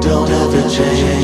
Don't ever change.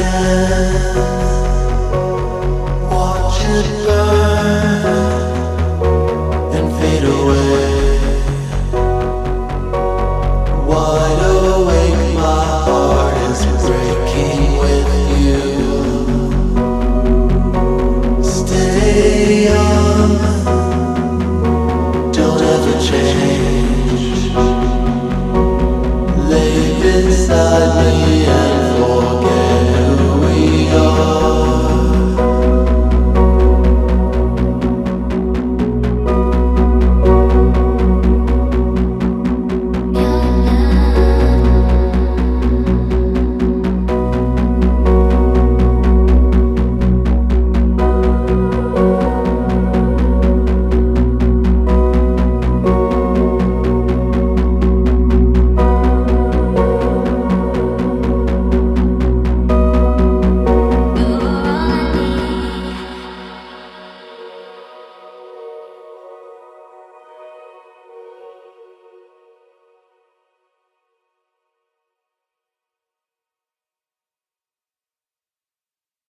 love.